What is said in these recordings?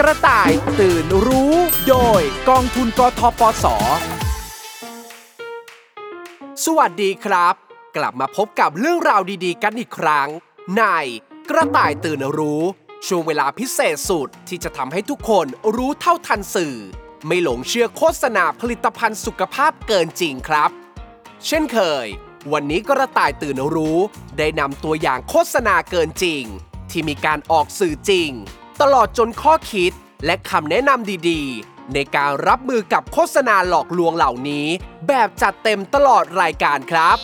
กระต่ายตื่นรู้ โดยกองทุนกทปส สวัสดีครับ กลับมาพบกับเรื่องราวดีๆ กันอีกครั้ง ในกระต่ายตื่นรู้ ช่วงเวลาพิเศษสุดที่จะทำให้ทุกคนรู้เท่าทันสื่อ ไม่หลงเชื่อโฆษณาผลิตภัณฑ์สุขภาพเกินจริงครับ เช่นเคย วันนี้กระต่ายตื่นรู้ ได้นำตัวอย่างโฆษณาเกินจริง ที่มีการออกสื่อจริง ตลอดจนข้อคิดและคำแนะนำดีๆ ในการรับมือกับโฆษณาหลอกลวงเหล่านี้ แบบจัดเต็มตลอดรายการครับ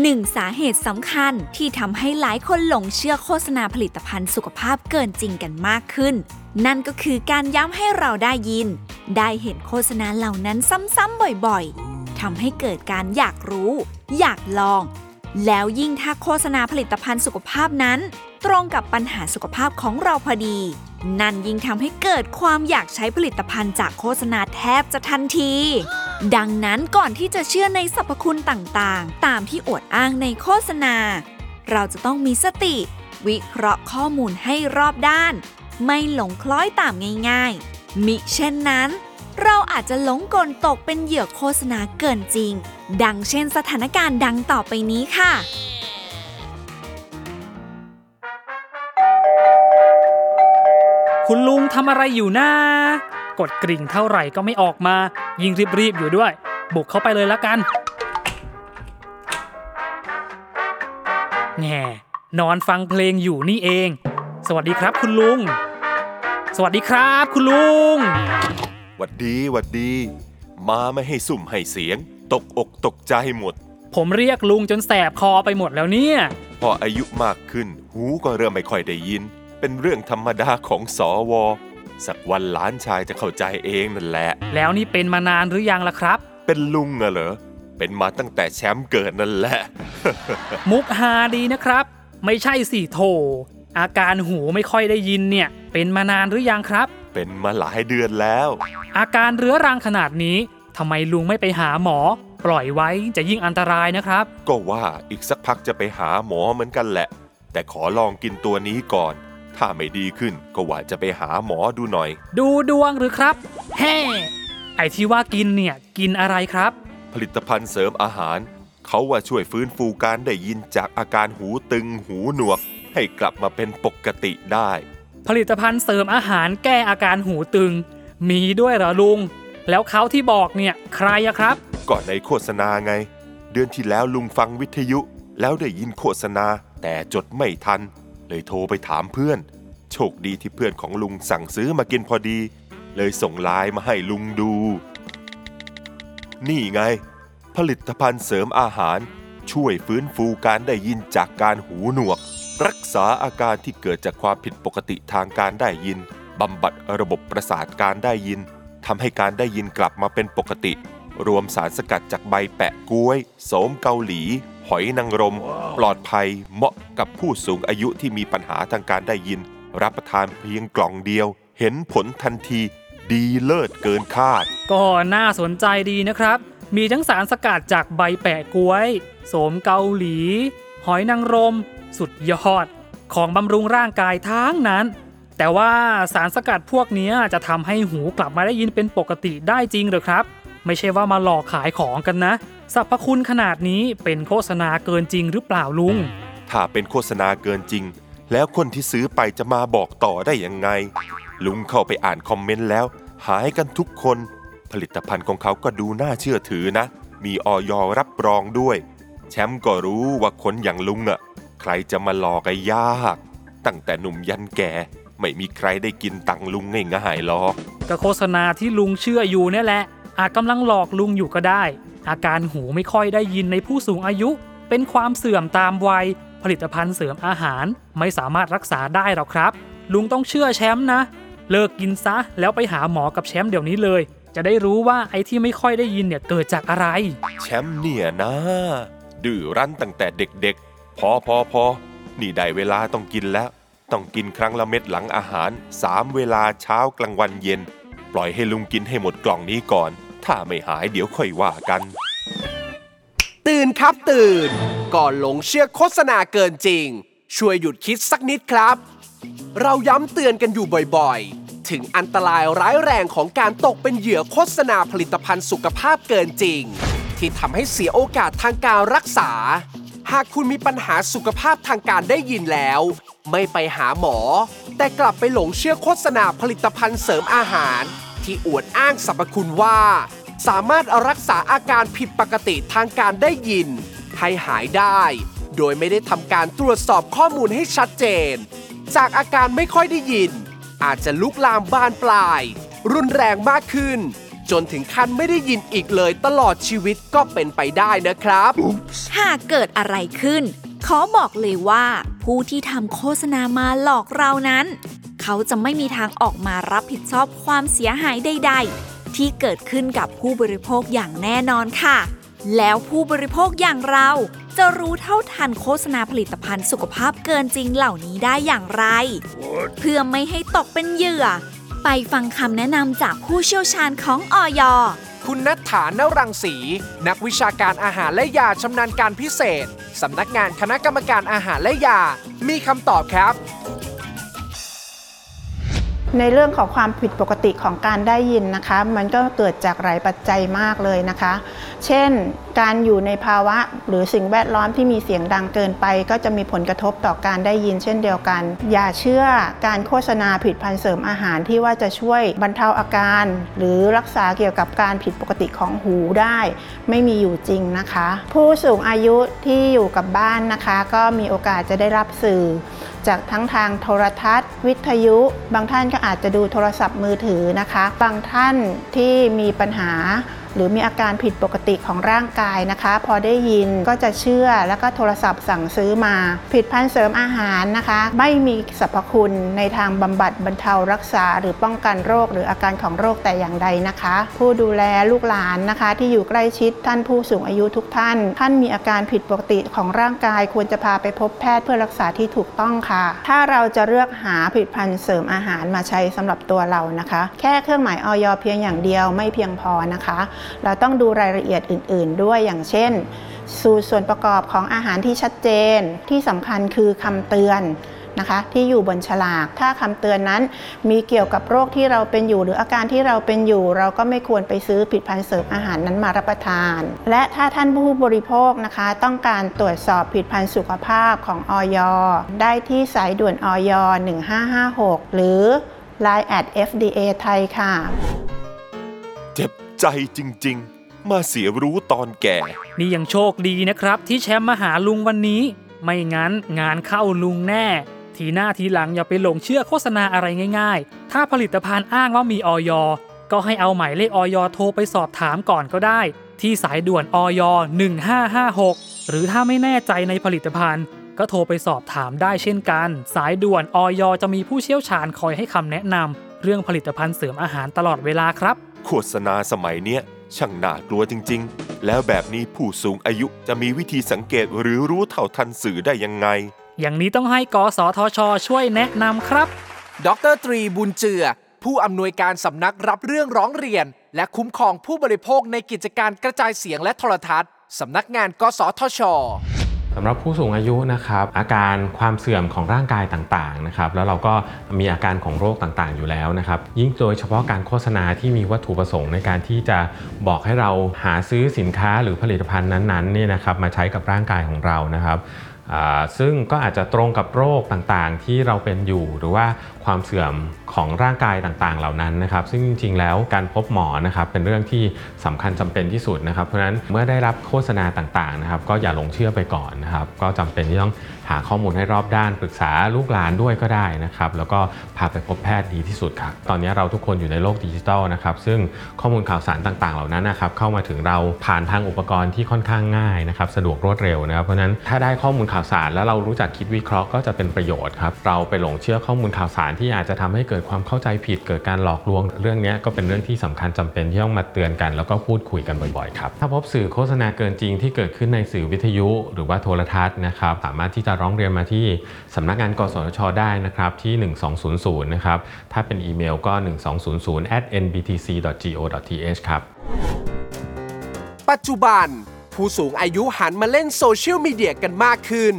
หนึ่งสาเหตุสำคัญที่ทำให้หลายคนหลงเชื่อโฆษณาผลิตภัณฑ์สุขภาพเกินจริงกันมากขึ้น นั่นก็คือการย้ำให้เราได้ยิน ได้เห็นโฆษณาเหล่านั้นซ้ำๆบ่อยๆทำให้เกิดการอยากรู้ อยากลอง แล้วยิ่งถ้าโฆษณาผลิตภัณฑ์สุขภาพนั้น ตรงกับปัญหาสุขภาพของเราพอดี นั่นยิ่งทำให้เกิดความอยากใช้ผลิตภัณฑ์จากโฆษณาแทบจะทันที ดังนั้นก่อนที่จะเชื่อในสรรพคุณต่างๆ ตามที่อวดอ้างในโฆษณา เราจะต้องมีสติ วิเคราะห์ข้อมูลให้รอบด้าน ไม่หลงคล้อยตามง่าย ๆ มิเช่นนั้น เราอาจจะหลงกลตกเป็นเหยื่อโฆษณาเกินจริง ดังเช่นสถานการณ์ดังต่อไปนี้ค่ะ คุณลุงทำอะไรอยู่นะกดกริ่งเท่าไหร่ก็ไม่ออกมา ยิ่งรีบๆอยู่ด้วย บุกเข้าไปเลยละกันแง่นอนฟังเพลงอยู่นี่เอง สวัสดีครับคุณลุง สวัสดีครับคุณลุง หวัดดีหวัดดี มาไม่ให้สุ่มให้เสียง ตกอกตกใจหมด ผมเรียกลุงจนแสบคอไปหมดแล้วเนี่ย พออายุมากขึ้น หูก็เริ่มไม่ค่อยได้ยิน เป็นเรื่องธรรมดาของสอวสักวันหลานชายจะเข้าใจเองนั่นแหละ แล้วนี่เป็นมานานหรือยังล่ะครับ เป็นลุงอะเหรอ เป็นมาตั้งแต่แชมป์เกิดนั่นแหละ มุกฮาดีนะครับ ไม่ใช่สิโถอาการหูไม่ค่อยได้ยินเนี่ย เป็นมานานหรือยังครับ เป็นมาหลายเดือนแล้ว อาการเรื้อรังขนาดนี้ทำไมลุงไม่ไปหาหมอ ปล่อยไว้จะยิ่งอันตรายนะครับ ก็ว่าอีกสักพักจะไปหาหมอเหมือนกันแหละ แต่ขอลองกินตัวนี้ก่อน ถ้าไม่ดีขึ้นก็ว่าจะไปหาหมอดูหน่อย ดูดวงหรือครับ แฮ่ไอที่ว่ากินเนี่ยกินอะไรครับ ผลิตภัณฑ์เสริมอาหาร เขาว่าช่วยฟื้นฟูการได้ยินจากอาการหูตึงหูหนวก ให้กลับมาเป็นปกติได้ ผลิตภัณฑ์เสริมอาหารแก้อาการหูตึง มีด้วยเหรอลุง แล้วเขาที่บอกเนี่ยใครอะครับ ก่อนในโฆษณาไง เดือนที่แล้วลุงฟังวิทยุ แล้วได้ยินโฆษณาแต่จดไม่ทัน เลยโทรไปถามเพื่อน โชคดีที่เพื่อนของลุงสั่งซื้อมากินพอดี เลยส่งไลน์มาให้ลุงดู นี่ไง ผลิตภัณฑ์เสริมอาหาร ช่วยฟื้นฟูการได้ยินจากการหูหนวก รักษาอาการที่เกิดจากความผิดปกติทางการได้ยินบำบัดระบบประสาทการได้ยินทำให้การได้ยินกลับมาเป็นปกติ รวมสารสกัดจากใบแปะกล้วย โสมเกาหลี หอยนางรม ปลอดภัย เหมาะกับผู้สูงอายุที่มีปัญหาทางการได้ยิน รับประทานเพียงกล่องเดียว เห็นผลทันที ดีเลิศเกินคาด ก็น่าสนใจดีนะครับ มีทั้งสารสกัดจากใบแปะกล้วย โสมเกาหลี หอยนางรม สุดยอดของบำรุงร่างกายทั้งนั้น แต่ว่าสารสกัดพวกนี้จะทำให้หูกลับมาได้ยินเป็นปกติได้จริงหรือครับ ไม่ใช่ว่ามาหลอกขายของกันนะสรรพคุณขนาดนี้เป็นโฆษณาเกินจริงหรือเปล่าลุง ถ้าเป็นโฆษณาเกินจริง แล้วคนที่ซื้อไปจะมาบอกต่อได้ยังไง ลุงเข้าไปอ่านคอมเมนต์แล้ว หายกันทุกคน ผลิตภัณฑ์ของเขาก็ดูน่าเชื่อถือนะ มีออยรับรองด้วย แชมป์ก็รู้ว่าคนอย่างลุงอะ่ะ ใครจะมาหลอกไอ้ยาก ตั้งแต่หนุ่มยันแก่ ไม่มีใครได้กินตังค์ลุงง่ายๆหรอกก็โฆษณาที่ลุงเชื่ออยู่เนี่ยแหละ อาจกำลังหลอกลุงอยู่ก็ได้ อาการหูไม่ค่อยได้ยินในผู้สูงอายุ เป็นความเสื่อมตามวัย ผลิตภัณฑ์เสริมอาหารไม่สามารถรักษาได้หรอกครับ ลุงต้องเชื่อแชมป์นะ เลิกกินซะแล้วไปหาหมอกับแชมป์เดี๋ยวนี้เลย จะได้รู้ว่าไอ้ที่ไม่ค่อยได้ยินเนี่ยเกิดจากอะไร แชมป์เนี่ยนะดื้อรั้นตั้งแต่เด็กๆ พอพอพอนี่ได้เวลาต้องกินแล้ว ต้องกินครั้งละเม็ดหลังอาหารสามเวลาเช้ากลางวันเย็น ปล่อยให้ลุงกินให้หมดกล่องนี้ก่อน ถ้าไม่หายเดี๋ยวค่อยว่ากัน ตื่นครับตื่น ก่อนหลงเชื่อโฆษณาเกินจริง ช่วยหยุดคิดสักนิดครับ เราย้ำเตือนกันอยู่บ่อยๆ ถึงอันตรายร้ายแรงของการตกเป็นเหยื่อโฆษณาผลิตภัณฑ์สุขภาพเกินจริง ที่ทำให้เสียโอกาสทางการรักษา หากคุณมีปัญหาสุขภาพทางการได้ยินแล้ว ไม่ไปหาหมอ แต่กลับไปหลงเชื่อโฆษณาผลิตภัณฑ์เสริมอาหาร ที่อวดอ้างสรรพคุณว่า สามารถรักษาอาการผิดปกติทางการได้ยิน ให้หายได้ โดยไม่ได้ทำการตรวจสอบข้อมูลให้ชัดเจน จากอาการไม่ค่อยได้ยิน อาจจะลุกลามบานปลาย รุนแรงมากขึ้น จนถึงขั้นไม่ได้ยินอีกเลยตลอดชีวิตก็เป็นไปได้นะครับ หากเกิดอะไรขึ้น ขอบอกเลยว่า ผู้ที่ทำโฆษณามาหลอกเรานั้น เขาจะไม่มีทางออกมารับผิดชอบความเสียหายใด ๆ ที่เกิดขึ้นกับผู้บริโภคอย่างแน่นอนค่ะ แล้วผู้บริโภคอย่างเราจะรู้เท่าทันโฆษณาผลิตภัณฑ์สุขภาพเกินจริงเหล่านี้ได้อย่างไร เพื่อไม่ให้ตกเป็นเหยื่อ ไปฟังคำแนะนำจากผู้เชี่ยวชาญของออยคุณนัทฐานรังสี นักวิชาการอาหารและยาชำนาญการพิเศษ สำนักงานคณะกรรมการอาหารและยา มีคำตอบครับ ในเรื่องของความผิดปกติของการได้ยินนะคะ มันก็เกิดจากหลายปัจจัยมากเลยนะคะ เช่น การอยู่ในภาวะหรือสิ่งแวดล้อมที่มีเสียงดังเกินไป ก็จะมีผลกระทบต่อการได้ยิน เช่นเดียวกัน อย่าเชื่อการโฆษณาผลิดพันธ์เสริมอาหารที่ว่าจะช่วยบรรเทาอาการ หรือรักษาเกี่ยวกับการผิดปกติของหูได้ ไม่มีอยู่จริงนะคะ ผู้สูงอายุที่อยู่กับบ้านนะคะ ก็มีโอกาสจะได้รับสื่อ จากทั้งทางโทรทัศน์ วิทยุ บางท่านก็อาจจะดูโทรศัพท์มือถือนะคะ บางท่านที่มีปัญหา หรือมีอาการผิดปกติของร่างกายนะคะ พอได้ยินก็จะเชื่อแล้วก็โทรศัพท์สั่งซื้อมาผิดพันธ์เสริมอาหารนะคะ ไม่มีสรรพคุณในทางบำบัดบรรเทารักษา หรือป้องกันโรคหรืออาการของโรคแต่อย่างใดนะคะ ผู้ดูแลลูกหลานนะคะ ที่อยู่ใกล้ชิดท่านผู้สูงอายุทุกท่าน ท่านมีอาการผิดปกติของร่างกาย ควรจะพาไปพบแพทย์เพื่อรักษาที่ถูกต้องค่ะ ถ้าเราจะเลือกหาผลิตภัณฑ์เสริมอาหารมาใช้สำหรับตัวเรานะคะ แค่เครื่องหมายออยเพียงอย่างเดียวไม่เพียงพอนะคะเราต้องดูรายละเอียดอื่น ๆ ด้วยอย่างเช่น สูตรส่วนประกอบของอาหารที่ชัดเจน ที่สำคัญคือคำเตือนนะคะที่อยู่บนฉลาก ถ้าคำเตือนนั้นมีเกี่ยวกับโรคที่เราเป็นอยู่ หรืออาการที่เราเป็นอยู่ เราก็ไม่ควรไปซื้อผลิตภัณฑ์เสริมอาหารนั้นมารับประทาน และถ้าท่านผู้บริโภคนะคะ ต้องการตรวจสอบผลิตภัณฑ์สุขภาพของออยได้ที่สายด่วนออย1556 หรือ Line at FDA ไทยค่ะ เจ็บ ใจจริงๆ มาเสียรู้ตอนแก่ นี่ยังโชคดีนะครับ ที่แชมป์มาหาลุงวันนี้ ไม่งั้นงานเข้าลุงแน่ ทีหน้าทีหลังอย่าไปหลงเชื่อโฆษณาอะไรง่าย ๆ ถ้าผลิตภัณฑ์อ้างว่ามีออยก็ให้เอาหมายเลขออยโทรไปสอบถามก่อนก็ได้ ที่สายด่วนออย1556 หรือถ้าไม่แน่ใจในผลิตภัณฑ์ ก็โทรไปสอบถามได้เช่นกัน สายด่วนออยจะมีผู้เชี่ยวชาญคอยให้คำแนะนำเรื่องผลิตภัณฑ์เสริมอาหารตลอดเวลาครับ โฆษณาสมัยเนี้ยช่างน่ากลัวจริง ๆ แล้วแบบนี้ผู้สูงอายุจะมีวิธีสังเกตหรือรู้เท่าทันสื่อได้ยังไง อย่างนี้ต้องให้กสทช ช่วยแนะนำครับ ดรตรีบุญเจือ ผู้อำนวยการสำนักรับเรื่องร้องเรียน และคุ้มครองผู้บริโภคในกิจการกระจายเสียงและโทรทัศน์สำนักงานกสทช สำหรับผู้สูงอายุนะครับอาการความเสื่อมของร่างกายต่างๆนะครับแล้วเราก็มีอาการของโรคต่างๆอยู่แล้วนะครับยิ่งโดยเฉพาะการโฆษณาที่มีวัตถุประสงค์ในการที่จะบอกให้เราหาซื้อสินค้าหรือผลิตภัณฑ์นั้นๆเนี่ยนะครับมาใช้กับร่างกายของเรานะครับ ซึ่งก็อาจจะตรงกับโรคต่างๆ ที่เราเป็นอยู่หรือว่าความเสื่อมของร่างกายต่างๆ เหล่านั้นนะครับ ซึ่งจริงๆแล้วการพบหมอนะครับเป็นเรื่องที่สำคัญจำเป็นที่สุดนะครับ เพราะฉะนั้นเมื่อได้รับโฆษณาต่างๆนะครับ ก็อย่าหลงเชื่อไปก่อนนะครับ ก็จำเป็นที่ต้อง หาข้อมูลให้รอบด้านปรึกษาลูกหลานด้วยก็ได้นะครับแล้วก็พาไปพบแพทย์ดีที่สุดครับตอนนี้เราทุกคนอยู่ในโลกดิจิทัลนะครับซึ่งข้อมูลข่าวสารต่างๆ เหล่านั้นนะครับเข้ามาถึงเราผ่านทางอุปกรณ์ที่ค่อนข้างง่ายนะครับสะดวกรวดเร็วนะครับเพราะนั้นถ้าได้ข้อมูลข่าวสารแล้วเรารู้จักคิดวิเคราะห์ก็จะเป็นประโยชน์ครับเราไปหลงเชื่อข้อมูลข่าวสารที่อาจจะทำให้เกิดความเข้าใจผิดเกิดการหลอกลวง เรื่องนี้ก็เป็นเรื่องที่สำคัญจำเป็นที่ต้องมาเตือนกัน แล้วก็พูดคุยกันบ่อยๆครับถ้าพบสื่อโฆษณาเกินจริงที่เกิดขึ้นในสื่อวิทยุ หรือว่าโทรทัศน์นะครับสามารถที่จะร้องเรียนมาที่สำนักงานกสทชได้นะครับที่ 1200 นะครับ ถ้าเป็นอีเมลก็ 1200 at nbtc.go.th ครับ ปัจจุบัน ผู้สูงอายุหันมาเล่นโซเชียลมีเดียกันมากขึ้น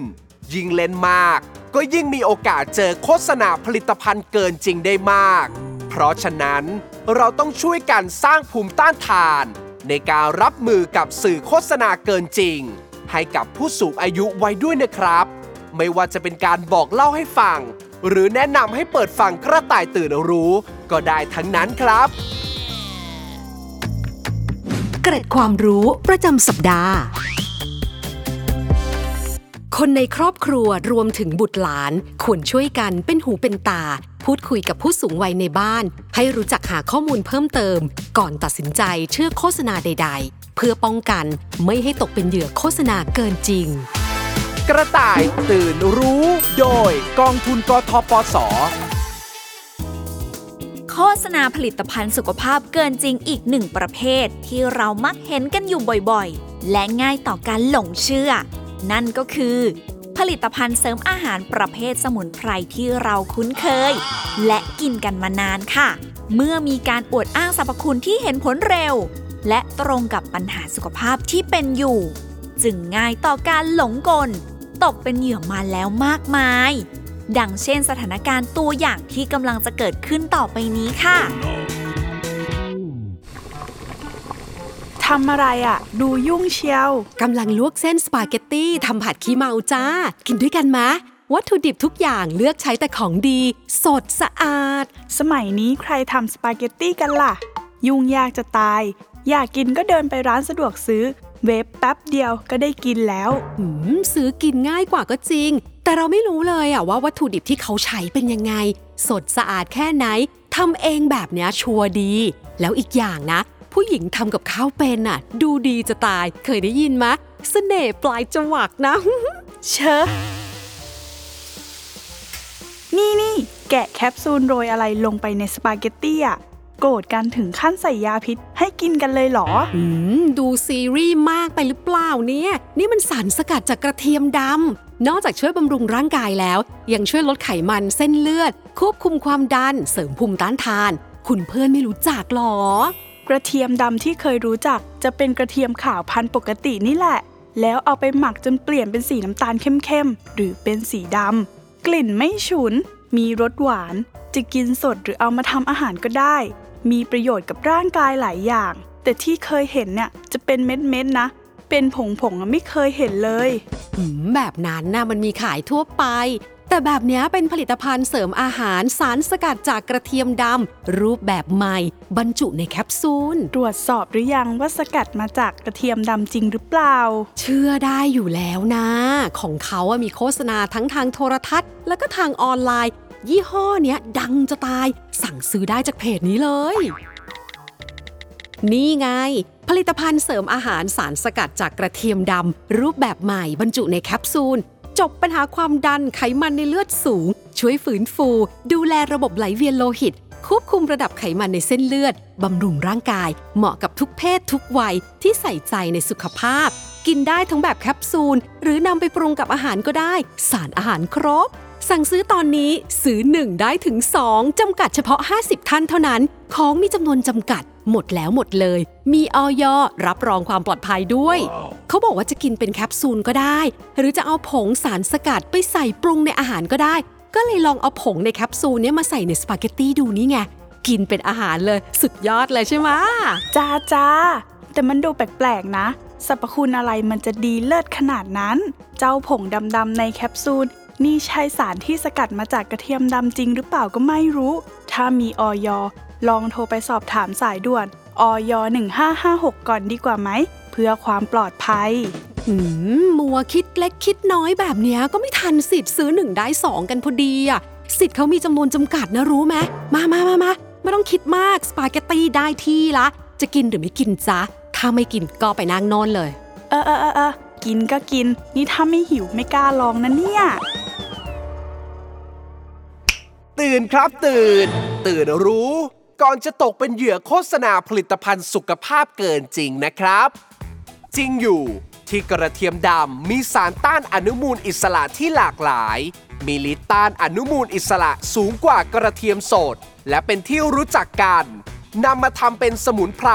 ยิ่งเล่นมาก ก็ยิ่งมีโอกาสเจอโฆษณาผลิตภัณฑ์เกินจริงได้มาก เพราะฉะนั้นเราต้องช่วยกันสร้างภูมิต้านทาน ในการรับมือกับสื่อโฆษณาเกินจริง ให้กับผู้สูงอายุไว้ด้วยนะครับ ไม่ว่าจะเป็นการบอกเล่าให้ฟัง หรือแนะนำให้เปิดฟังกระต่ายตื่นรู้ ก็ได้ทั้งนั้นครับ เกร็ดความรู้ประจำสัปดาห์ คนในครอบครัวรวมถึงบุตรหลาน ควรช่วยกันเป็นหูเป็นตา พูดคุยกับผู้สูงวัยในบ้าน ให้รู้จักหาข้อมูลเพิ่มเติม ก่อนตัดสินใจเชื่อโฆษณาใด ๆ เพื่อป้องกันไม่ให้ตกเป็นเหยื่อโฆษณาเกินจริง กระต่ายตื่นรู้ โดยกองทุนกทปส โฆษณาผลิตภัณฑ์สุขภาพเกินจริงอีกหนึ่งประเภท ที่เรามักเห็นกันอยู่บ่อยๆ และง่ายต่อการหลงเชื่อ นั่นก็คือ ผลิตภัณฑ์เสริมอาหารประเภทสมุนไพรที่เราคุ้นเคย และกินกันมานานค่ะ เมื่อมีการอวดอ้างสรรพคุณที่เห็นผลเร็ว และตรงกับปัญหาสุขภาพที่เป็นอยู่ จึงง่ายต่อการหลงกล ตกเป็นเหยื่อมาแล้วมากมาย ดังเช่นสถานการณ์ตัวอย่างที่กำลังจะเกิดขึ้นต่อไปนี้ค่ะ ทำอะไรอะ่ะ ดูยุ่งเชียว กำลังลวกเส้นสปาเกตตี้ทำผัดขี้เมาจ้า กินด้วยกันมะ วัตถุดิบทุกอย่างเลือกใช้แต่ของดี สดสะอาด สมัยนี้ใครทำสปาเกตตี้กันล่ะ ยุ่งยากจะตาย อยากกินก็เดินไปร้านสะดวกซื้อ เวฟแป๊บเดียวก็ได้กินแล้ว หืมซื้อกินง่ายกว่าก็จริง แต่เราไม่รู้เลยอะว่าวัตถุดิบที่เขาใช้เป็นยังไง สดสะอาดแค่ไหนทำเองแบบเนี้ยชัวร์ดี แล้วอีกอย่างนะ ผู้หญิงทำกับข้าวเป็นอะดูดีจะตายเคยได้ยินมะเสน่ห์ปลายจวักนะ เชอะนี่นี่แกะแคปซูลโรยอะไรลงไปในสปาเกตตี้อะ โกรธกันถึงขั้นใส่ยาพิษให้กินกันเลยเหรอ อืม ดูซีรีส์มากไปหรือเปล่าเนี่ย นี่มันสารสกัดจากกระเทียมดำ นอกจากช่วยบำรุงร่างกายแล้ว ยังช่วยลดไขมันเส้นเลือด ควบคุมความดัน เสริมภูมิต้านทาน คุณเพื่อนไม่รู้จักหรอ กระเทียมดำที่เคยรู้จักจะเป็นกระเทียมขาวพันธุ์ปกตินี่แหละ แล้วเอาไปหมักจนเปลี่ยนเป็นสีน้ำตาลเข้มๆ หรือเป็นสีดำ กลิ่นไม่ฉุน มีรสหวาน จะกินสดหรือเอามาทำอาหารก็ได้ มีประโยชน์กับร่างกายหลายอย่าง แต่ที่เคยเห็นเนี่ยจะเป็นเม็ดๆนะ เป็นผงๆอะไม่เคยเห็นเลยอืมแบบนั้นน่ะมันมีขายทั่วไป แต่แบบเนี้ยเป็นผลิตภัณฑ์เสริมอาหารสารสกัดจากกระเทียมดำรูปแบบใหม่ บรรจุในแคปซูล ตรวจสอบหรือยังว่าสกัดมาจากกระเทียมดำจริงหรือเปล่า เชื่อได้อยู่แล้วนะ ของเขาอะมีโฆษณาทั้งทางโทรทัศน์ แล้วก็ทางออนไลน์ ยี่ห้อเนี้ยดังจะตาย สั่งซื้อได้จากเพจนี้เลย นี่ไง ผลิตภัณฑ์เสริมอาหารสารสกัดจากกระเทียมดำรูปแบบใหม่บรรจุในแคปซูล จบปัญหาความดันไขมันในเลือดสูง ช่วยฝืนฟู ดูแลระบบไหลเวียนโลหิต ควบคุมระดับไขมันในเส้นเลือดบำรุงร่างกาย เหมาะกับทุกเพศทุกวัยที่ใส่ใจในสุขภาพ กินได้ทั้งแบบแคปซูล หรือนำไปปรุงกับอาหารก็ได้ สารอาหารครบ สั่งซื้อตอนนี้ซื้อ 1 ได้ถึง 2จำกัดเฉพาะ 50 ท่านเท่านั้น ของมีจำนวนจำกัด หมดแล้วหมดเลย มีอย. รับรองความปลอดภัยด้วย เขาบอกว่าจะกินเป็นแคปซูลก็ได้ หรือจะเอาผงสารสกัดไปใส่ปรุงในอาหารก็ได้ ก็เลยลองเอาผงในแคปซูลเนี้ยมาใส่ในสปาเกตตี้ดูนี่ไง กินเป็นอาหารเลยสุดยอดเลยใช่ไหมจ้าจ้าแต่มันดูแปลกๆนะสรรพคุณอะไรมันจะดีเลิศขนาดนั้น เจ้าผงดำๆในแคปซูล นี่ใช่สารที่สกัดมาจากกระเทียมดำจริงหรือเปล่าก็ไม่รู้ ถ้ามีออยลองโทรไปสอบถามสายด่วนออย1556 ก่อนดีกว่าไหม เพื่อความปลอดภัยหืมมัวคิดเล็กคิดน้อยแบบเนี้ยก็ไม่ทันสิทธิ์ซื้อหนึ่งได้สองกันพอดีอะสิทธิ์เขามีจำนวนจำกัดนะรู้ไหมมามามามาไม่ต้องคิดมากสปาเกตตี้ได้ที่ละ จะกินหรือไม่กินจ๊ะ ถ้าไม่กินก็ไปนั่งนอนเลย เออเออเออเออกินก็กิน นี่ถ้าไม่หิวไม่กล้าลองนะเนี่ย ตื่นครับตื่น ตื่นรู้ ก่อนจะตกเป็นเหยื่อโฆษณาผลิตภัณฑ์สุขภาพเกินจริงนะครับ จริงอยู่ที่กระเทียมดำมีสารต้านอนุมูลอิสระที่หลากหลาย มีฤทธิ์ต้านอนุมูลอิสระสูงกว่ากระเทียมสด และเป็นที่รู้จักกันนำมาทำเป็นสมุนไพร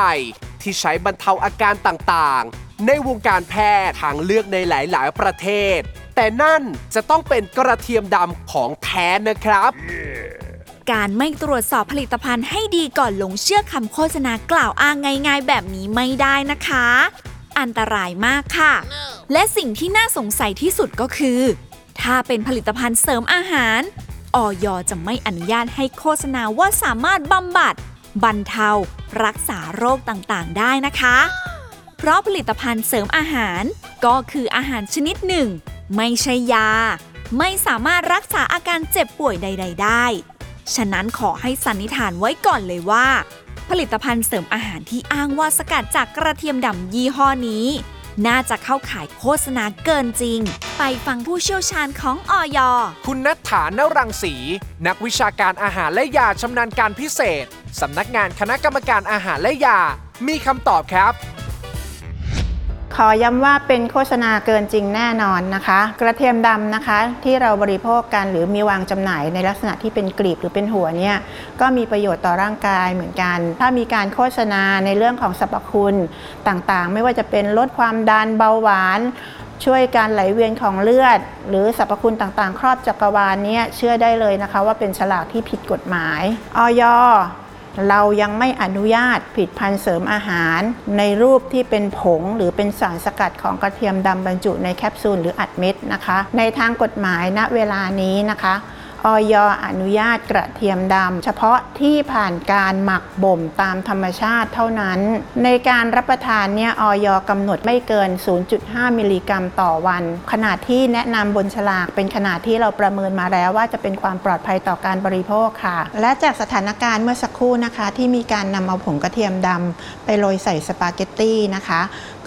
ที่ใช้บรรเทาอาการต่างๆ ในวงการแพทย์ทางเลือกในหลาย ๆ ประเทศ แต่นั่นจะต้องเป็นกระเทียมดำของแท้นะครับ การไม่ตรวจสอบผลิตภัณฑ์ให้ดีก่อนลงเชื่อคำโฆษณากล่าวอ้างง่ายๆ แบบนี้ไม่ได้นะคะ อันตรายมากค่ะ และสิ่งที่น่าสงสัยที่สุดก็คือ ถ้าเป็นผลิตภัณฑ์เสริมอาหารออยจะไม่อนุญาตให้โฆษณาว่าสามารถบำบัด บรรเทา รักษาโรคต่างๆ ได้นะคะ เพราะผลิตภัณฑ์เสริมอาหารก็คืออาหารชนิดหนึ่ง ไม่ใช่ยา ไม่สามารถรักษาอาการเจ็บป่วยใด ๆ ได้ ฉะนั้นขอให้สันนิษฐานไว้ก่อนเลยว่า ผลิตภัณฑ์เสริมอาหารที่อ้างว่าสกัดจากกระเทียมดำยี่ห้อนี้ น่าจะเข้าข่ายโฆษณาเกินจริง ไปฟังผู้เชี่ยวชาญของออยคุณนัทฐานรังสี นักวิชาการอาหารและยาชำนาญการพิเศษสำนักงานคณะกรรมการอาหารและยา มีคำตอบครับ ขอย้ำว่าเป็นโฆษณาเกินจริงแน่นอนนะคะ กระเทียมดำนะคะ ที่เราบริโภคกันหรือมีวางจำหน่ายในลักษณะที่เป็นกลีบหรือเป็นหัวเนี่ยก็มีประโยชน์ต่อร่างกายเหมือนกัน ถ้ามีการโฆษณาในเรื่องของสรรพคุณต่างๆ ไม่ว่าจะเป็นลดความดันเบาหวาน ช่วยการไหลเวียนของเลือด หรือสรรพคุณต่างๆ ครอบจักรวาลเนี่ยเชื่อได้เลยนะคะ ว่าเป็นฉลากที่ผิดกฎหมายออย เรายังไม่อนุญาตผลิดพันเสริมอาหาร ในรูปที่เป็นผงหรือเป็นสารสกัดของกระเทียมดำบรรจุในแคปซูลหรืออัดเม็ดนะคะ ในทางกฎหมายณเวลานี้นะคะ ออยอนุญาตกระเทียมดำเฉพาะที่ผ่านการหมักบ่มตามธรรมชาติเท่านั้น ในการรับประทานเนี่ยอย. กำหนดไม่เกิน 0.5 มิลลิกรัมต่อวัน ขนาดที่แนะนำบนฉลากเป็นขนาดที่เราประเมินมาแล้วว่าจะเป็นความปลอดภัยต่อการบริโภคค่ะ และจากสถานการณ์เมื่อสักครู่นะคะ ที่มีการนำเอาผงกระเทียมดำไปโรยใส่สปาเกตตี้นะคะ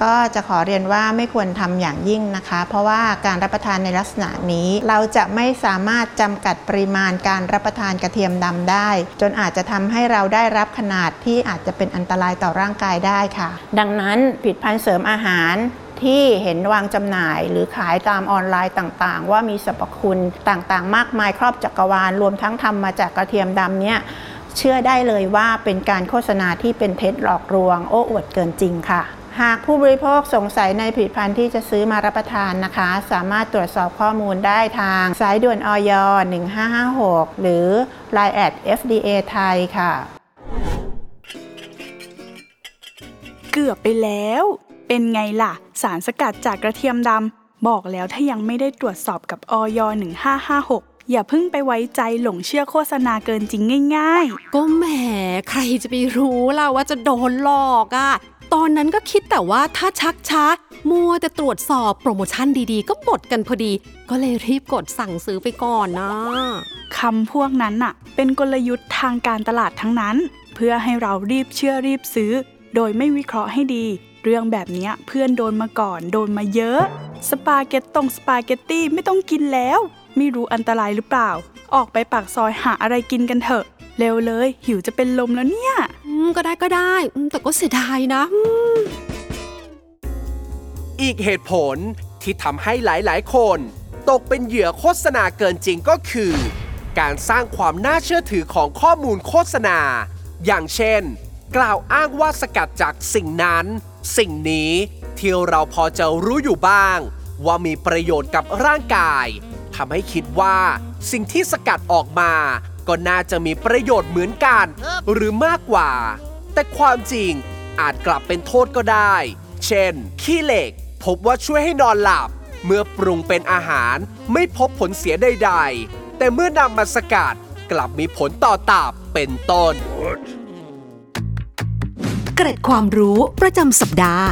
ก็จะขอเรียนว่าไม่ควรทำอย่างยิ่งนะคะ เพราะว่าการรับประทานในลักษณะนี้ เราจะไม่สามารถจำกัดปริมาณการรับประทานกระเทียมดำได้ จนอาจจะทำให้เราได้รับขนาดที่อาจจะเป็นอันตรายต่อร่างกายได้ค่ะ ดังนั้นผลิดพันเสริมอาหารที่เห็นวางจำหน่ายหรือขายตามออนไลน์ต่างๆ ว่ามีสรรพคุณต่างๆ มากมายครอบจักรวาล รวมทั้งทำมาจากกระเทียมดำเนี่ยเชื่อได้เลยว่าเป็นการโฆษณาที่เป็นเท็จหลอกลวง โอ้อวดเกินจริงค่ะ หากผู้บริโภคสงสัยในผลิตภัณฑ์ที่จะซื้อมารับประทานนะคะ สามารถตรวจสอบข้อมูลได้ทางสายด่วนออย1556 หรือ Line แอด FDA ไทยค่ะ เกือบไปแล้ว เป็นไงล่ะ สารสกัดจากกระเทียมดำ บอกแล้วถ้ายังไม่ได้ตรวจสอบกับออย1556อย่าเพิ่งไปไว้ใจหลงเชื่อโฆษณาเกินจริงง่ายก็แหมใครจะไปรู้ล่ะว่าจะโดนหลอกอะ่ะ ตอนนั้นก็คิดแต่ว่าถ้าชักช้า มัวแต่ตรวจสอบโปรโมชั่นดีๆ ก็หมดกันพอดี ก็เลยรีบกดสั่งซื้อไปก่อนนะคำพวกนั้นน่ะ เป็นกลยุทธ์ทางการตลาดทั้งนั้น เพื่อให้เรารีบเชื่อรีบซื้อ โดยไม่วิเคราะห์ให้ดี เรื่องแบบนี้เพื่อนโดนมาก่อนโดนมาเยอะ สปาเกตตงสปาเกตตี้ไม่ต้องกินแล้ว ไม่รู้อันตรายหรือเปล่า ออกไปปากซอยหาอะไรกินกันเถอะ เร็วเลย หิวจะเป็นลมแล้วเนี่ย ก็ได้ก็ได้อืมแต่ก็เสียดายนะอืมอีกเหตุผลที่ทำให้หลายๆ คน ตกเป็นเหยื่อโฆษณาเกินจริงก็คือ การสร้างความน่าเชื่อถือของข้อมูลโฆษณา อย่างเช่น กล่าวอ้างว่าสกัดจากสิ่งนั้น สิ่งนี้ที่เราพอจะรู้อยู่บ้าง ว่ามีประโยชน์กับร่างกายทำให้คิดว่า สิ่งที่สกัดออกมา ก็น่าจะมีประโยชน์เหมือนกัน หรือมากกว่า แต่ความจริงอาจกลับเป็นโทษก็ได้ เช่น ขี้เหล็ก พบว่าช่วยให้นอนหลับ เมื่อปรุงเป็นอาหารไม่พบผลเสียใดๆ แต่เมื่อนำมาสกัดกลับมีผลต่อตับเป็นต้น เกร็ดความรู้ประจำสัปดาห์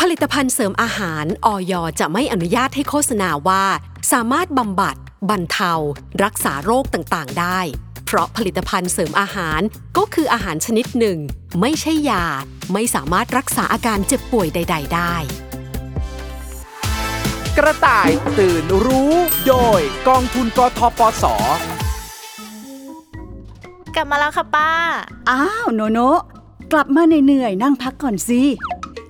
ผลิตภัณฑ์เสริมอาหารออยจะไม่อนุญาตให้โฆษณาว่า สามารถบำบัด บรรเทา รักษาโรคต่างๆ ได้ เพราะผลิตภัณฑ์เสริมอาหารก็คืออาหารชนิดหนึ่ง ไม่ใช่ยา ไม่สามารถรักษาอาการเจ็บป่วยใด ๆ ได้ กระต่ายตื่นรู้โดยกองทุนกทปส กลับมาแล้วค่ะป้า อ้าวโนโนะกลับมาเหนื่อยๆนั่งพักก่อนสิ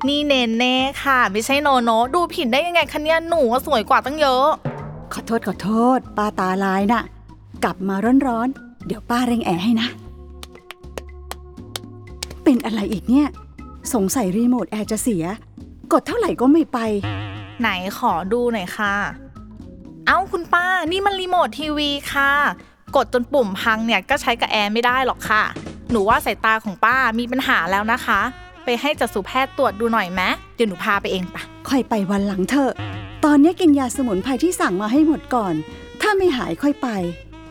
นี่เนเน่ค่ะ ไม่ใช่โนโนดูผิดได้ยังไงคะเนี่ยหนูอะสวยกว่าตั้งเยอะ ขอโทษขอโทษ ป้าตาลายน่ะ กลับมาร้อนๆ เดี๋ยวป้าเร่งแอร์ให้นะ เป็นอะไรอีกเนี่ย สงสัยรีโมทแอร์จะเสีย กดเท่าไหร่ก็ไม่ไป ไหนขอดูหน่อยค่ะ เอ้าคุณป้า นี่มันรีโมททีวีค่ะ กดจนปุ่มพังเนี่ยก็ใช้กับแอร์ไม่ได้หรอกค่ะ หนูว่าสายตาของป้ามีปัญหาแล้วนะคะ ไปให้จักษุแพทย์ตรวจดูหน่อยไหมเดี๋ยวหนูพาไปเองปะค่อยไปวันหลังเถอะ ตอนนี้กินยาสมุนไพรที่สั่งมาให้หมดก่อน ถ้าไม่หายค่อยไป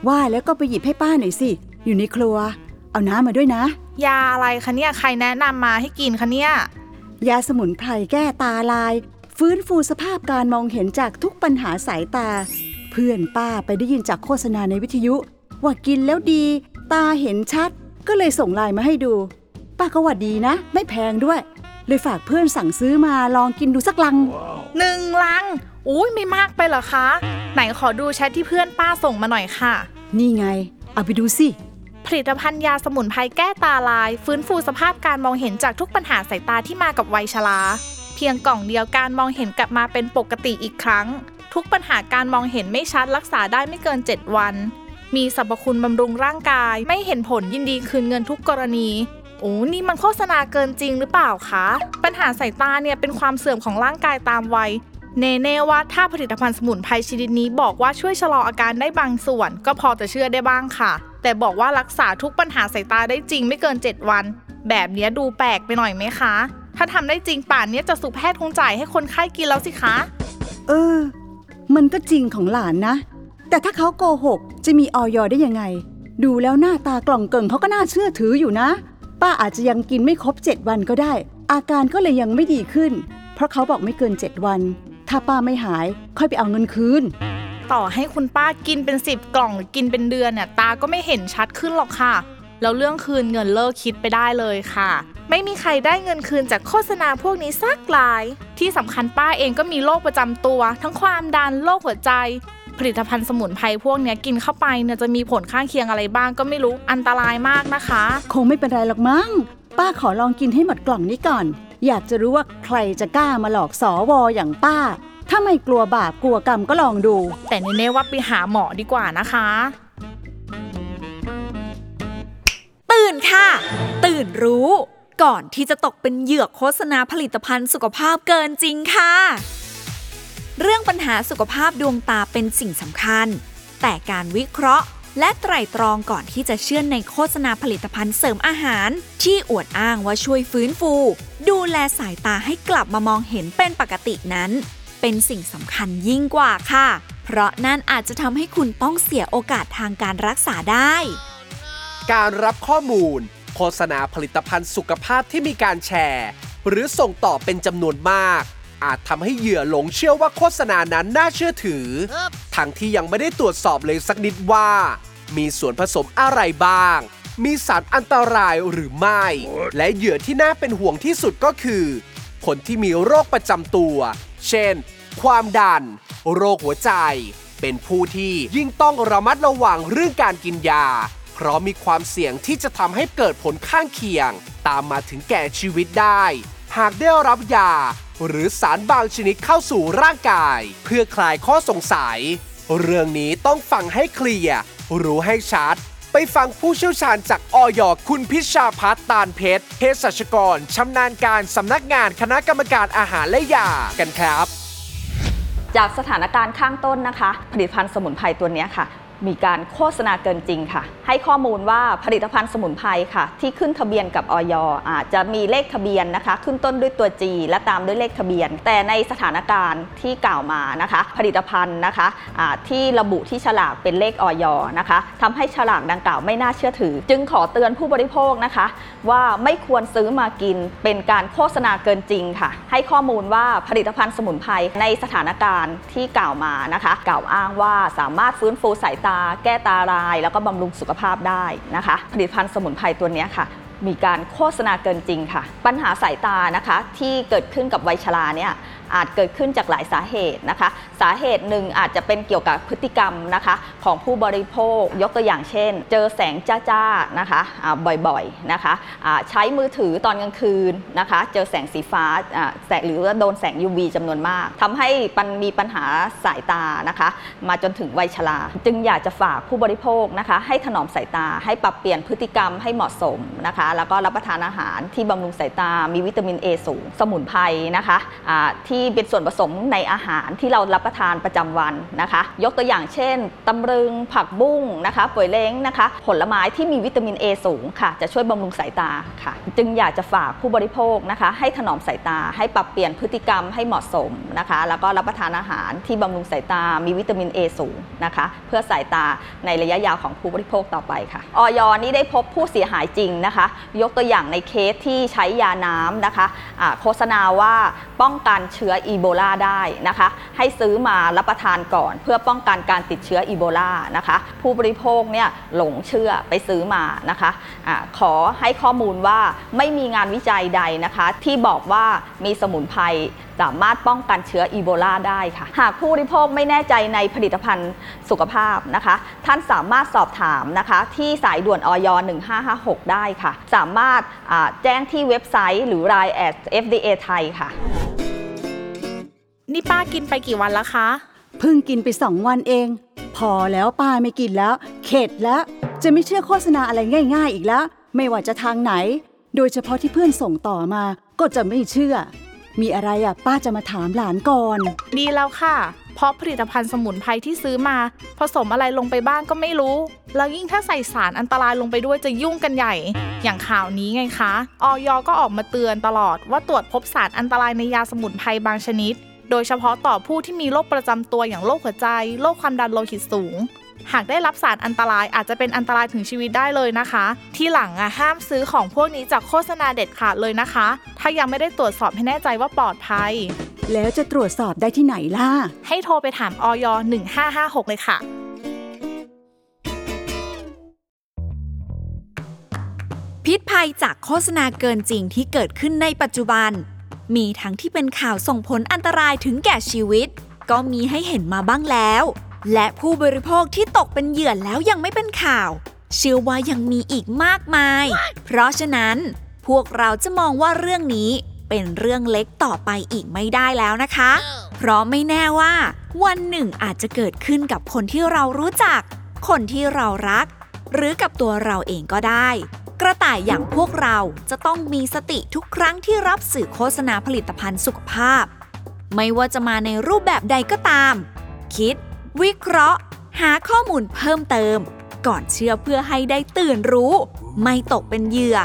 ว่าแล้วก็ไปหยิบให้ป้าหน่อยสิ อยู่ในครัว เอาน้ำมาด้วยนะ ยาอะไรคะเนี่ย ใครแนะนำมาให้กินคะเนี่ย ยาสมุนไพรแก้ตาลาย ฟื้นฟูสภาพการมองเห็นจากทุกปัญหาสายตา เพื่อนป้าไปได้ยินจากโฆษณาในวิทยุ ว่ากินแล้วดี ตาเห็นชัด ก็เลยส่งไลน์มาให้ดู ป้าก็ว่าดีนะ ไม่แพงด้วย เลยฝากเพื่อนสั่งซื้อมาลองกินดูสักลัง หนึ่งลัง อุ้ยไม่มากไปเหรอคะ ไหนขอดูแชทที่เพื่อนป้าส่งมาหน่อยค่ะ นี่ไง เอาไปดูสิ ผลิตภัณฑ์ยาสมุนไพรแก้ตาลาย ฟื้นฟูสภาพการมองเห็นจากทุกปัญหาสายตาที่มากับวัยชรา เพียงกล่องเดียวการมองเห็นกลับมาเป็นปกติอีกครั้ง ทุกปัญหาการมองเห็นไม่ชัดรักษาได้ไม่เกิน 7 วัน มีสรรพคุณบำรุงร่างกาย ไม่เห็นผลยินดีคืนเงินทุกกรณี โอ้นี่มันโฆษณาเกินจริงหรือเปล่าคะ ปัญหาสายตาเนี่ยเป็นความเสื่อมของร่างกายตามวัย เนเน่ว่าถ้าผลิตภัณฑ์สมุนไพรชนิดนี้บอกว่าช่วยชะลออาการได้บางส่วน ก็พอจะเชื่อได้บ้างค่ะ แต่บอกว่ารักษาทุกปัญหาสายตาได้จริงไม่เกิน 7 วัน แบบนี้ดูแปลกไปหน่อยไหมคะ ถ้าทำได้จริงป่านนี้จะสุแพทย์คงจ่ายให้คนไข้กินแล้วสิคะ เออ มันก็จริงของหลานนะ แต่ถ้าเขาโกหกจะมีออยได้ยังไง ดูแล้วหน้าตากล่องเกิงเขาก็น่าเชื่อถืออยู่นะ ป้าอาจจะยังกินไม่ครบ 7 วันก็ได้ อาการก็เลยยังไม่ดีขึ้น เพราะเขาบอกไม่เกิน 7 วัน ถ้าป้าไม่หาย ค่อยไปเอาเงินคืน ต่อให้คุณป้ากินเป็น 10 กล่องหรือกินเป็นเดือนเนี่ยตาก็ไม่เห็นชัดขึ้นหรอกค่ะ แล้วเรื่องคืนเงินเลิกคิดไปได้เลยค่ะ ไม่มีใครได้เงินคืนจากโฆษณาพวกนี้สักราย ที่สำคัญป้าเองก็มีโรคประจำตัว ทั้งความดันโรคหัวใจ ผลิตภัณฑ์สมุนไพรพวกเนี้ยกินเข้าไปเนี่ยจะมีผลข้างเคียงอะไรบ้างก็ไม่รู้อันตรายมากนะคะ คงไม่เป็นไรหรอกมั้ง ป้าขอลองกินให้หมดกล่องนี้ก่อน อยากจะรู้ว่าใครจะกล้ามาหลอกสอวออย่างป้า ถ้าไม่กลัวบาปกลัวกรรมก็ลองดู แต่เน่ๆว่าไปหาหมอดีกว่านะคะ ตื่นค่ะ ตื่นรู้ ก่อนที่จะตกเป็นเหยื่อโฆษณาผลิตภัณฑ์สุขภาพเกินจริงค่ะ เรื่องปัญหาสุขภาพดวงตาเป็นสิ่งสำคัญ แต่การวิเคราะห์ และไตร่ตรองก่อนที่จะเชื่อในโฆษณาผลิตภัณฑ์เสริมอาหาร ที่อวดอ้างว่าช่วยฟื้นฟู ดูแลสายตาให้กลับมามองเห็นเป็นปกตินั้น เป็นสิ่งสำคัญยิ่งกว่าค่ะ เพราะนั่นอาจจะทำให้คุณต้องเสียโอกาสทางการรักษาได้ การรับข้อมูล โฆษณาผลิตภัณฑ์สุขภาพที่มีการแชร์ หรือส่งต่อเป็นจำนวนมาก อาจทำให้เหยื่อหลงเชื่อว่าโฆษณานั้นน่าเชื่อถือ ทั้งที่ยังไม่ได้ตรวจสอบเลยสักนิดว่า มีส่วนผสมอะไรบ้าง มีสารอันตรายหรือไม่ และเหยื่อที่น่าเป็นห่วงที่สุดก็คือ คนที่มีโรคประจำตัว เช่น ความดัน โรคหัวใจ เป็นผู้ที่ยิ่งต้องระมัดระวังเรื่องการกินยา เพราะมีความเสี่ยงที่จะทำให้เกิดผลข้างเคียง ตามมาถึงแก่ชีวิตได้ หากได้รับยา หรือสารบางชนิดเข้าสู่ร่างกาย เพื่อคลายข้อสงสัย เรื่องนี้ต้องฟังให้เคลียร์รู้ให้ชัด ไปฟังผู้เชี่ยวชาญจากออยคุณพิชาพัฒน์ตาลเพชรเภสัชกรชำนาญการสำนักงานคณะกรรมการอาหารและยากันครับ จากสถานการณ์ข้างต้นนะคะ ผลิตภัณฑ์สมุนไพรตัวนี้ค่ะ มีการโฆษณาเกินจริงค่ะ ให้ข้อมูลว่าผลิตภัณฑ์สมุนไพรค่ะ ที่ขึ้นทะเบียนกับออยอาจจะมีเลขทะเบียนนะคะ ขึ้นต้นด้วยตัว G และตามด้วยเลขทะเบียน แต่ในสถานการณ์ที่กล่าวมานะคะ ผลิตภัณฑ์นะคะอ่าที่ระบุที่ฉลากเป็นเลขออยนะคะทำให้ฉลากดังกล่าวไม่น่าเชื่อถือ จึงขอเตือนผู้บริโภคนะคะ ว่าไม่ควรซื้อมากินเป็นการโฆษณาเกินจริงค่ะ ให้ข้อมูลว่าผลิตภัณฑ์สมุนไพรในสถานการณ์ที่กล่าวมานะคะ กล่าวอ้างว่าสามารถฟื้นฟูสายตาแก้ตาราย แล้วก็บำรุงสุขภาพได้นะคะ ผลิตภัณฑ์สมุนไพรตัวนี้ค่ะ มีการโฆษณาเกินจริงค่ะ ปัญหาสายตานะคะที่เกิดขึ้นกับวัยชราเนี่ย อาจเกิดขึ้นจากหลายสาเหตุนะคะ สาเหตุหนึ่งอาจจะเป็นเกี่ยวกับพฤติกรรมนะคะของผู้บริโภคยกตัวอย่างเช่น เจอแสงจ้าๆนะคะบ่อยๆนะคะใช้มือถือตอนกลางคืนนะคะเจอแสงสีฟ้าแสงหรือว่าโดนแสง UV จำนวนมากทำให้ปันมีปัญหาสายตานะคะมาจนถึงวัยชราจึงอยากจะฝากผู้บริโภคนะคะให้ถนอมสายตาให้ปรับเปลี่ยนพฤติกรรมให้เหมาะสมนะคะแล้วก็รับประทานอาหารที่บำรุงสายตามีวิตามิน A สูง สมุนไพรนะคะอ่ที่เป็นส่วนผสมในอาหารที่เรารับประทานประจำวันนะคะ ยกตัวอย่างเช่นตำลึงผักบุ้งนะคะป่วยเล้งนะคะ ผลไม้ที่มีวิตามิน A สูงค่ะ จะช่วยบำรุงสายตาค่ะ จึงอยากจะฝากผู้บริโภคนะคะ ให้ถนอมสายตา ให้ปรับเปลี่ยนพฤติกรรมให้เหมาะสมนะคะ แล้วก็รับประทานอาหารที่บำรุงสายตา มีวิตามิน A สูงนะคะ เพื่อสายตาในระยะยาวของผู้บริโภคต่อไปค่ะออยนี่ได้พบผู้เสียหายจริงนะคะ ยกตัวอย่างในเคสที่ใช้ยาน้ำนะคะอ่าโฆษณาว่าป้องกันเชื้ออีโบลาได้นะคะ ให้ซื้อมารับประทานก่อน เพื่อป้องกันการติดเชื้ออีโบลานะคะ ผู้บริโภคเนี่ยหลงเชื่อไปซื้อมานะคะอะขอให้ข้อมูลว่าไม่มีงานวิจัยใดนะคะ ที่บอกว่ามีสมุนไพรสามารถป้องกันเชื้ออีโบลาได้ค่ะ หากผู้บริโภคไม่แน่ใจในผลิตภัณฑ์สุขภาพนะคะ ท่านสามารถสอบถามนะคะ ที่สายด่วนออย1556 ได้ค่ะ สามารถแจ้งที่เว็บไซต์หรือ Line at FDA ไทยค่ะ นี่ป้ากินไปกี่วันแล้วคะ เพิ่งกินไปสองวันเอง พอแล้วป้าไม่กินแล้ว เข็ดแล้ว จะไม่เชื่อโฆษณาอะไรง่าย ๆ อีกแล้ว ไม่ว่าจะทางไหน โดยเฉพาะที่เพื่อนส่งต่อมาก็จะไม่เชื่อ มีอะไรอะ ป้าจะมาถามหลานก่อน ดีแล้วค่ะ เพราะผลิตภัณฑ์สมุนไพรที่ซื้อมา ผสมอะไรลงไปบ้างก็ไม่รู้ แล้วยิ่งถ้าใส่สารอันตรายลงไปด้วยจะยุ่งกันใหญ่ อย่างข่าวนี้ไงคะออยก็ออกมาเตือนตลอดว่าตรวจพบสารอันตรายในยาสมุนไพรบางชนิด โดยเฉพาะต่อผู้ที่มีโรคประจำตัวอย่างโรคหัวใจ โรคความดันโลหิตสูง หากได้รับสารอันตรายอาจจะเป็นอันตรายถึงชีวิตได้เลยนะคะ ที่หลังอะห้ามซื้อของพวกนี้จากโฆษณาเด็ดขาดเลยนะคะ ถ้ายังไม่ได้ตรวจสอบให้แน่ใจว่าปลอดภัย แล้วจะตรวจสอบได้ที่ไหนล่ะ ให้โทรไปถามออย1556 เลยค่ะพิษภัยจากโฆษณาเกินจริงที่เกิดขึ้นในปัจจุบัน มีทั้งที่เป็นข่าวส่งผลอันตรายถึงแก่ชีวิต ก็มีให้เห็นมาบ้างแล้ว และผู้บริโภคที่ตกเป็นเหยื่อแล้วยังไม่เป็นข่าวเชื่อว่ายังมีอีกมากมาย เพราะฉะนั้น พวกเราจะมองว่าเรื่องนี้เป็นเรื่องเล็กต่อไปอีกไม่ได้แล้วนะคะ เพราะไม่แน่ว่า วันหนึ่งอาจจะเกิดขึ้นกับคนที่เรารู้จัก คนที่เรารัก หรือกับตัวเราเองก็ได้ กระต่ายอย่างพวกเราจะต้องมีสติทุกครั้งที่รับสื่อโฆษณาผลิตภัณฑ์สุขภาพ ไม่ว่าจะมาในรูปแบบใดก็ตาม คิด วิเคราะห์ หาข้อมูลเพิ่มเติม ก่อนเชื่อเพื่อให้ได้ตื่นรู้ ไม่ตกเป็นเหยื่อ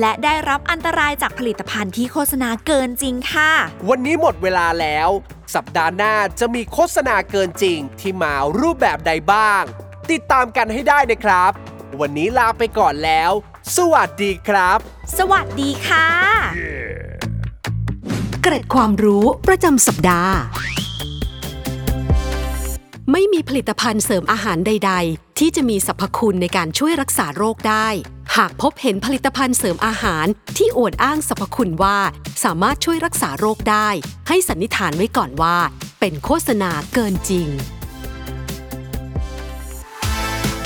และได้รับอันตรายจากผลิตภัณฑ์ที่โฆษณาเกินจริงค่ะ วันนี้หมดเวลาแล้ว สัปดาห์หน้าจะมีโฆษณาเกินจริงที่มารูปแบบใดบ้าง ติดตามกันให้ได้นะครับ วันนี้ลาไปก่อนแล้ว สวัสดีครับ สวัสดีค่ะ เกร็ดความรู้ประจำสัปดาห์ ไม่มีผลิตภัณฑ์เสริมอาหารใด ๆ ที่จะมีสรรพคุณในการช่วยรักษาโรคได้ หากพบเห็นผลิตภัณฑ์เสริมอาหารที่อวดอ้างสรรพคุณว่า สามารถช่วยรักษาโรคได้ ให้สันนิษฐานไว้ก่อนว่า เป็นโฆษณาเกินจริง